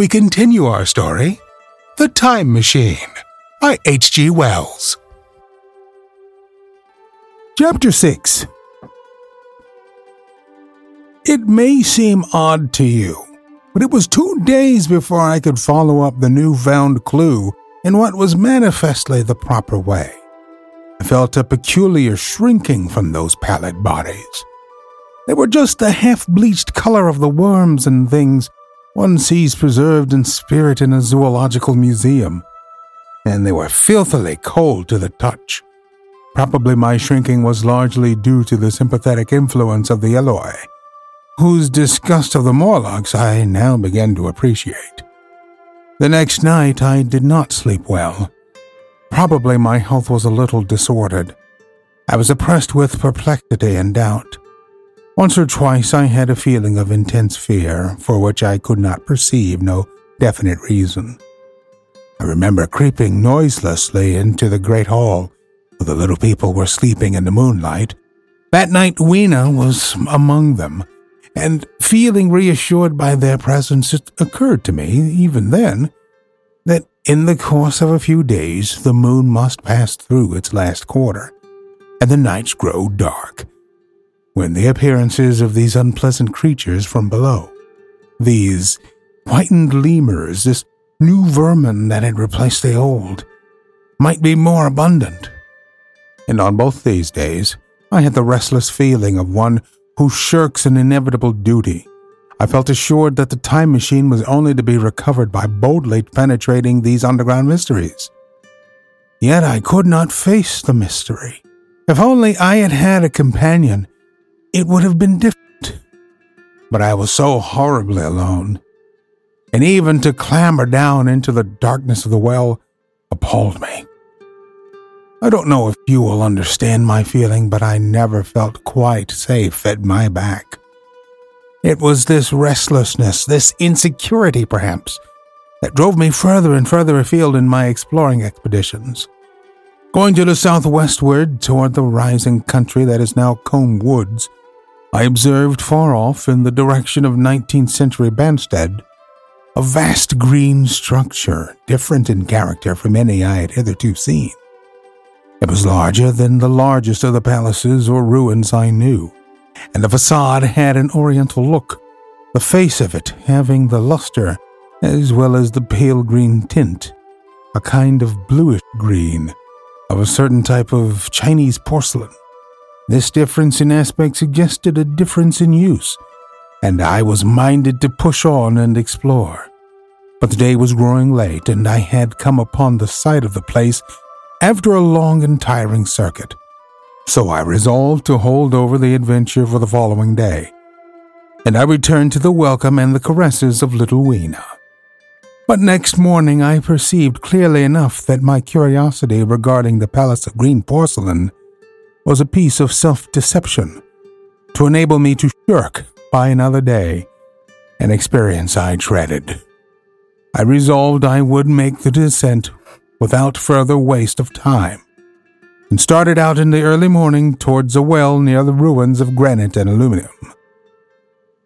we continue our story, The Time Machine by H.G. Wells. Chapter 6 It may seem odd to you, but it was two days before I could follow up the newfound clue in what was manifestly the proper way. I felt a peculiar shrinking from those pallid bodies. They were just the half bleached color of the worms and things one sees preserved in spirit in a zoological museum, and they were filthily cold to the touch. Probably my shrinking was largely due to the sympathetic influence of the Eloi, whose disgust of the Morlocks I now began to appreciate. The next night I did not sleep well. Probably my health was a little disordered. I was oppressed with perplexity and doubt. Once or twice I had a feeling of intense fear, for which I could not perceive no definite reason. I remember creeping noiselessly into the great hall where the little people were sleeping in the moonlight. That night Weena was among them, and feeling reassured by their presence, it occurred to me, even then, that in the course of a few days the moon must pass through its last quarter, and the nights grow dark when the appearances of these unpleasant creatures from below, these whitened lemurs, this new vermin that had replaced the old, might be more abundant. And on both these days, I had the restless feeling of one who shirks an inevitable duty. I felt assured that the time machine was only to be recovered by boldly penetrating these underground mysteries. Yet I could not face the mystery. If only I had had a companion it would have been different. But I was so horribly alone, and even to clamber down into the darkness of the well appalled me. I don't know if you will understand my feeling, but I never felt quite safe at my back. It was this restlessness, this insecurity perhaps, that drove me further and further afield in my exploring expeditions. Going to the southwestward toward the rising country that is now Combe Woods, I observed far off in the direction of 19th century Banstead a vast green structure, different in character from any I had hitherto seen. It was larger than the largest of the palaces or ruins I knew, and the facade had an oriental look, the face of it having the luster as well as the pale green tint, a kind of bluish green of a certain type of Chinese porcelain. This difference in aspect suggested a difference in use, and I was minded to push on and explore. But the day was growing late, and I had come upon the site of the place after a long and tiring circuit. So I resolved to hold over the adventure for the following day, and I returned to the welcome and the caresses of little Weena. But next morning I perceived clearly enough that my curiosity regarding the Palace of Green Porcelain was a piece of self deception to enable me to shirk by another day an experience I dreaded. I resolved I would make the descent without further waste of time, and started out in the early morning towards a well near the ruins of granite and aluminum.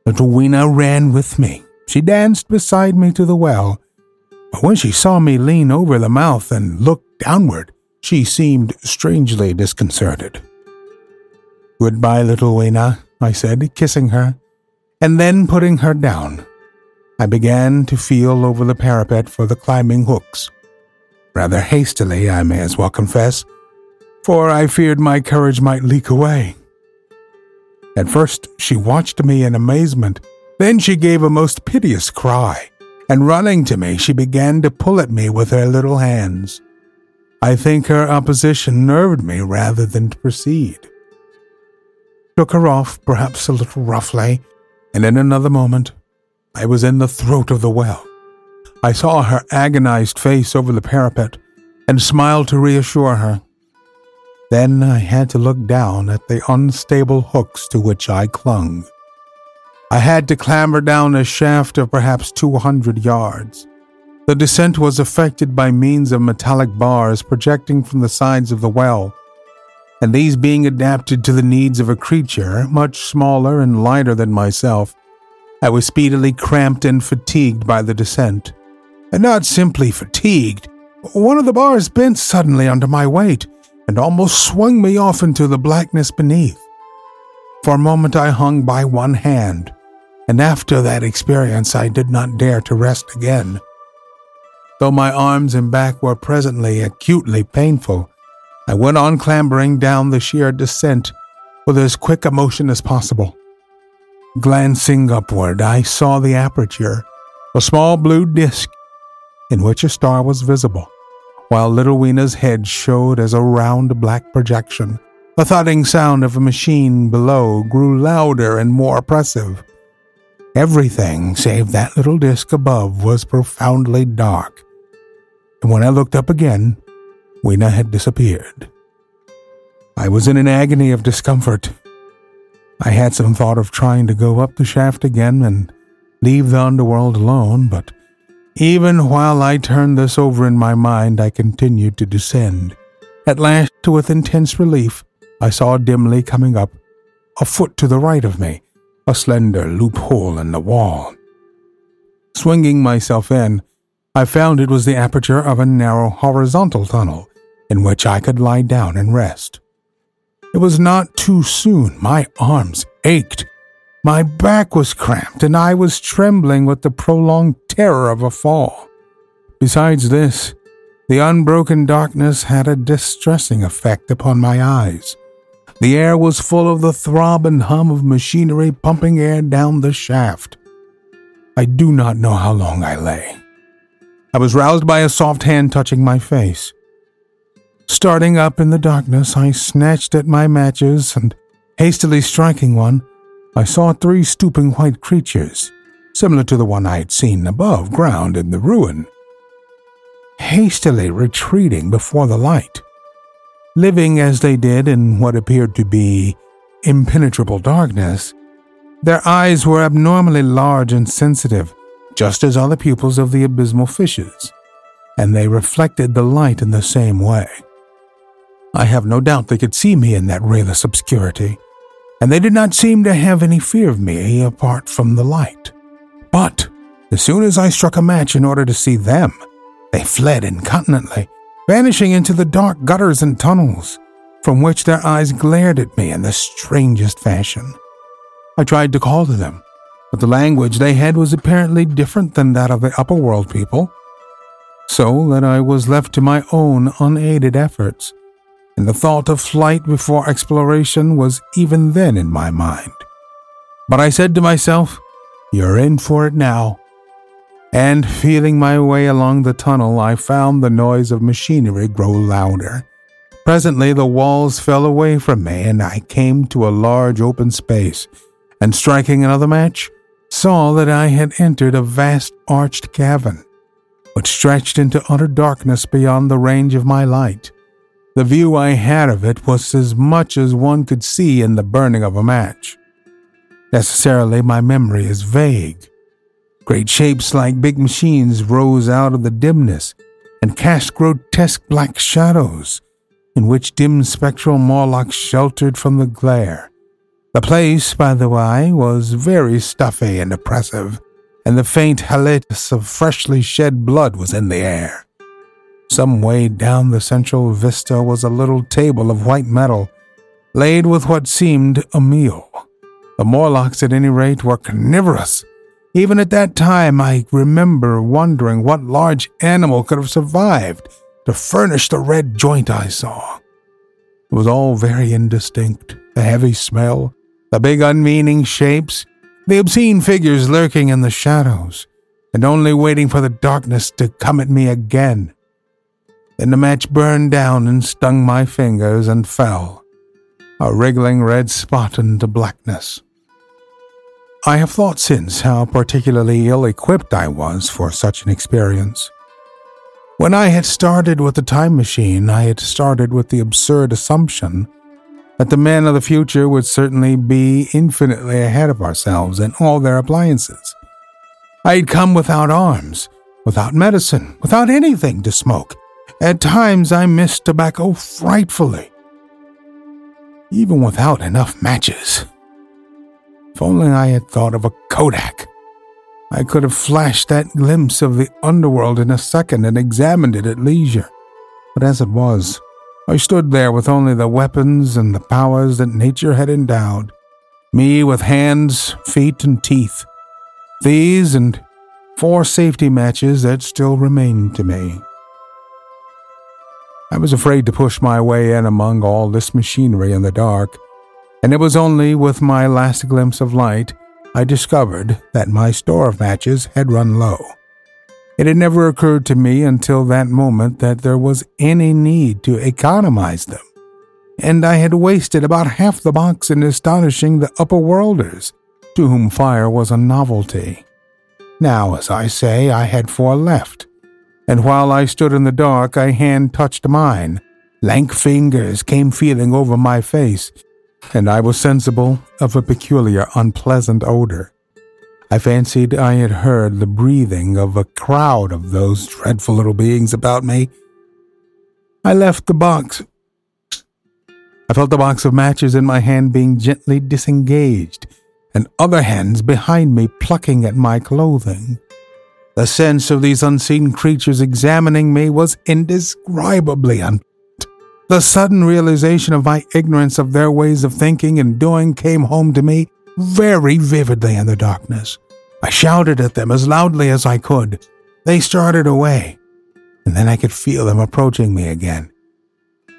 Little Weena ran with me. She danced beside me to the well, but when she saw me lean over the mouth and look downward, she seemed strangely disconcerted. Goodbye, little Weena, I said, kissing her, and then putting her down. I began to feel over the parapet for the climbing hooks. Rather hastily, I may as well confess, for I feared my courage might leak away. At first, she watched me in amazement. Then she gave a most piteous cry, and running to me, she began to pull at me with her little hands. I think her opposition nerved me rather than to proceed. Took her off, perhaps a little roughly, and in another moment I was in the throat of the well. I saw her agonized face over the parapet and smiled to reassure her. Then I had to look down at the unstable hooks to which I clung. I had to clamber down a shaft of perhaps 200 yards. The descent was effected by means of metallic bars projecting from the sides of the well, and these being adapted to the needs of a creature much smaller and lighter than myself, I was speedily cramped and fatigued by the descent. And not simply fatigued, one of the bars bent suddenly under my weight and almost swung me off into the blackness beneath. For a moment I hung by one hand, and after that experience I did not dare to rest again. Though my arms and back were presently acutely painful, I went on clambering down the sheer descent with as quick a motion as possible. Glancing upward, I saw the aperture, a small blue disk in which a star was visible while little Weena's head showed as a round black projection. The thudding sound of a machine below grew louder and more oppressive. Everything save that little disk above was profoundly dark, and when I looked up again, Weena had disappeared. I was in an agony of discomfort. I had some thought of trying to go up the shaft again and leave the underworld alone, but even while I turned this over in my mind, I continued to descend. At last, with intense relief, I saw dimly coming up, a foot to the right of me, a slender loophole in the wall. Swinging myself in, I found it was the aperture of a narrow horizontal tunnel in which I could lie down and rest. It was not too soon. My arms ached my back was cramped, and I was trembling with the prolonged terror of a fall. Besides this, the unbroken darkness had a distressing effect upon my eyes. The air was full of the throb and hum of machinery pumping air down the shaft. I do not know how long I lay. I was roused by a soft hand touching my face. Starting up in the darkness, I snatched at my matches and, hastily striking one, I saw three stooping white creatures, similar to the one I had seen above ground in the ruin, hastily retreating before the light. Living as they did in what appeared to be impenetrable darkness, their eyes were abnormally large and sensitive, just as are the pupils of the abysmal fishes, and they reflected the light in the same way. I have no doubt they could see me in that rayless obscurity, and they did not seem to have any fear of me apart from the light. But as soon as I struck a match in order to see them, they fled incontinently, vanishing into the dark gutters and tunnels, from which their eyes glared at me in the strangest fashion. I tried to call to them, but the language they had was apparently different than that of the upper world people, so that I was left to my own unaided efforts and the thought of flight before exploration was even then in my mind. But I said to myself, You're in for it now. And feeling my way along the tunnel, I found the noise of machinery grow louder. Presently, the walls fell away from me, and I came to a large open space, and striking another match, saw that I had entered a vast arched cavern, which stretched into utter darkness beyond the range of my light. The view I had of it was as much as one could see in the burning of a match. Necessarily, my memory is vague. Great shapes like big machines rose out of the dimness and cast grotesque black shadows, in which dim spectral Morlocks sheltered from the glare. The place, by the way, was very stuffy and oppressive, and the faint halitus of freshly shed blood was in the air. Some way down the central vista was a little table of white metal, laid with what seemed a meal. The Morlocks, at any rate, were carnivorous. Even at that time, I remember wondering what large animal could have survived to furnish the red joint I saw. It was all very indistinct the heavy smell, the big unmeaning shapes, the obscene figures lurking in the shadows, and only waiting for the darkness to come at me again. Then the match burned down and stung my fingers and fell, a wriggling red spot into blackness. I have thought since how particularly ill equipped I was for such an experience. When I had started with the time machine, I had started with the absurd assumption that the men of the future would certainly be infinitely ahead of ourselves in all their appliances. I had come without arms, without medicine, without anything to smoke. At times I missed tobacco frightfully, even without enough matches. If only I had thought of a Kodak. I could have flashed that glimpse of the underworld in a second and examined it at leisure. But as it was, I stood there with only the weapons and the powers that nature had endowed. Me with hands, feet, and teeth. These and four safety matches that still remained to me. I was afraid to push my way in among all this machinery in the dark, and it was only with my last glimpse of light I discovered that my store of matches had run low. It had never occurred to me until that moment that there was any need to economize them, and I had wasted about half the box in astonishing the upper worlders, to whom fire was a novelty. Now, as I say, I had four left, and while I stood in the dark, a hand touched mine. Lank fingers came feeling over my face, and I was sensible of a peculiar, unpleasant odor. I fancied I had heard the breathing of a crowd of those dreadful little beings about me. I left the box. I felt the box of matches in my hand being gently disengaged, and other hands behind me plucking at my clothing. The sense of these unseen creatures examining me was indescribably unpleasant. The sudden realization of my ignorance of their ways of thinking and doing came home to me very vividly in the darkness. I shouted at them as loudly as I could. They started away, and then I could feel them approaching me again.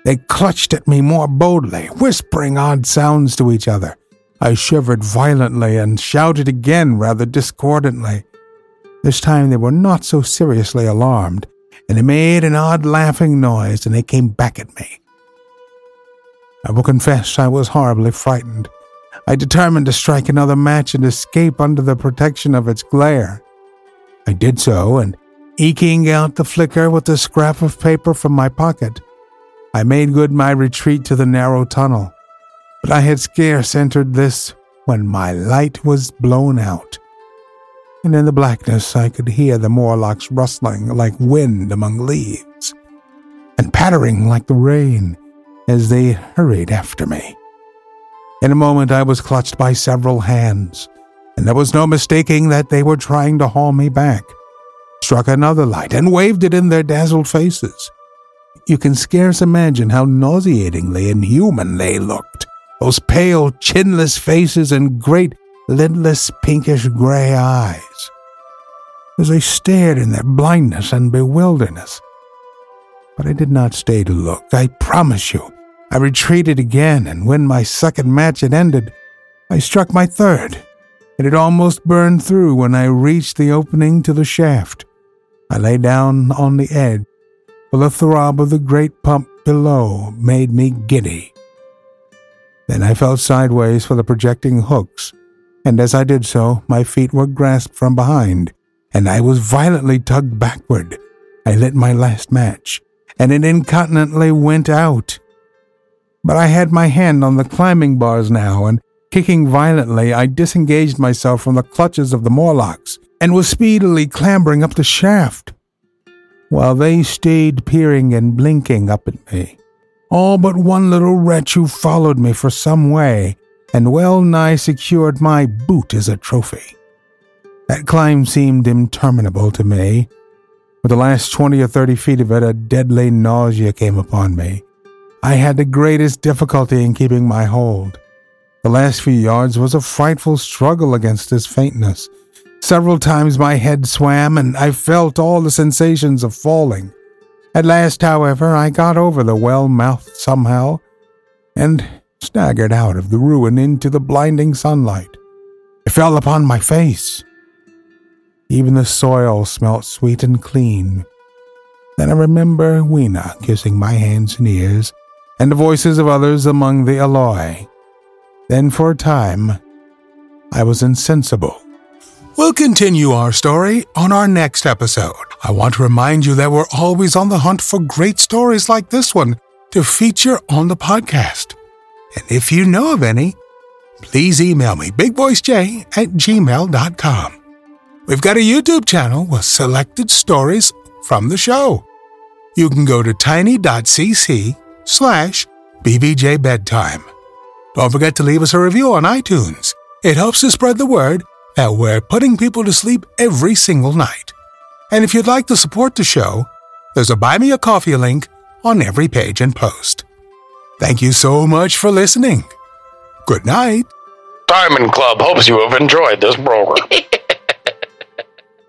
They clutched at me more boldly, whispering odd sounds to each other. I shivered violently and shouted again rather discordantly. This time they were not so seriously alarmed, and they made an odd laughing noise, and they came back at me. I will confess I was horribly frightened. I determined to strike another match and escape under the protection of its glare. I did so, and eking out the flicker with a scrap of paper from my pocket, I made good my retreat to the narrow tunnel. But I had scarce entered this when my light was blown out and in the blackness I could hear the Morlocks rustling like wind among leaves, and pattering like the rain as they hurried after me. In a moment I was clutched by several hands, and there was no mistaking that they were trying to haul me back. Struck another light and waved it in their dazzled faces. You can scarce imagine how nauseatingly inhuman they looked. Those pale, chinless faces and great lidless pinkish gray eyes, as I stared in their blindness and bewilderness. But I did not stay to look, I promise you. I retreated again, and when my second match had ended, I struck my third. It had almost burned through when I reached the opening to the shaft. I lay down on the edge, for the throb of the great pump below made me giddy. Then I fell sideways for the projecting hooks and as I did so, my feet were grasped from behind, and I was violently tugged backward. I lit my last match, and it incontinently went out. But I had my hand on the climbing bars now, and kicking violently, I disengaged myself from the clutches of the Morlocks and was speedily clambering up the shaft, while they stayed peering and blinking up at me. All but one little wretch who followed me for some way and well nigh secured my boot as a trophy. That climb seemed interminable to me. With the last twenty or thirty feet of it, a deadly nausea came upon me. I had the greatest difficulty in keeping my hold. The last few yards was a frightful struggle against this faintness. Several times my head swam, and I felt all the sensations of falling. At last, however, I got over the well mouth somehow, and staggered out of the ruin into the blinding sunlight. It fell upon my face. Even the soil smelt sweet and clean. Then I remember Weena kissing my hands and ears, and the voices of others among the Eloi. Then for a time, I was insensible. We'll continue our story on our next episode. I want to remind you that we're always on the hunt for great stories like this one to feature on the podcast. And if you know of any, please email me, bigvoicej at gmail.com. We've got a YouTube channel with selected stories from the show. You can go to tiny.cc slash bbjbedtime. Don't forget to leave us a review on iTunes. It helps to spread the word that we're putting people to sleep every single night. And if you'd like to support the show, there's a Buy Me a Coffee link on every page and post. Thank you so much for listening. Good night. Diamond Club hopes you have enjoyed this program.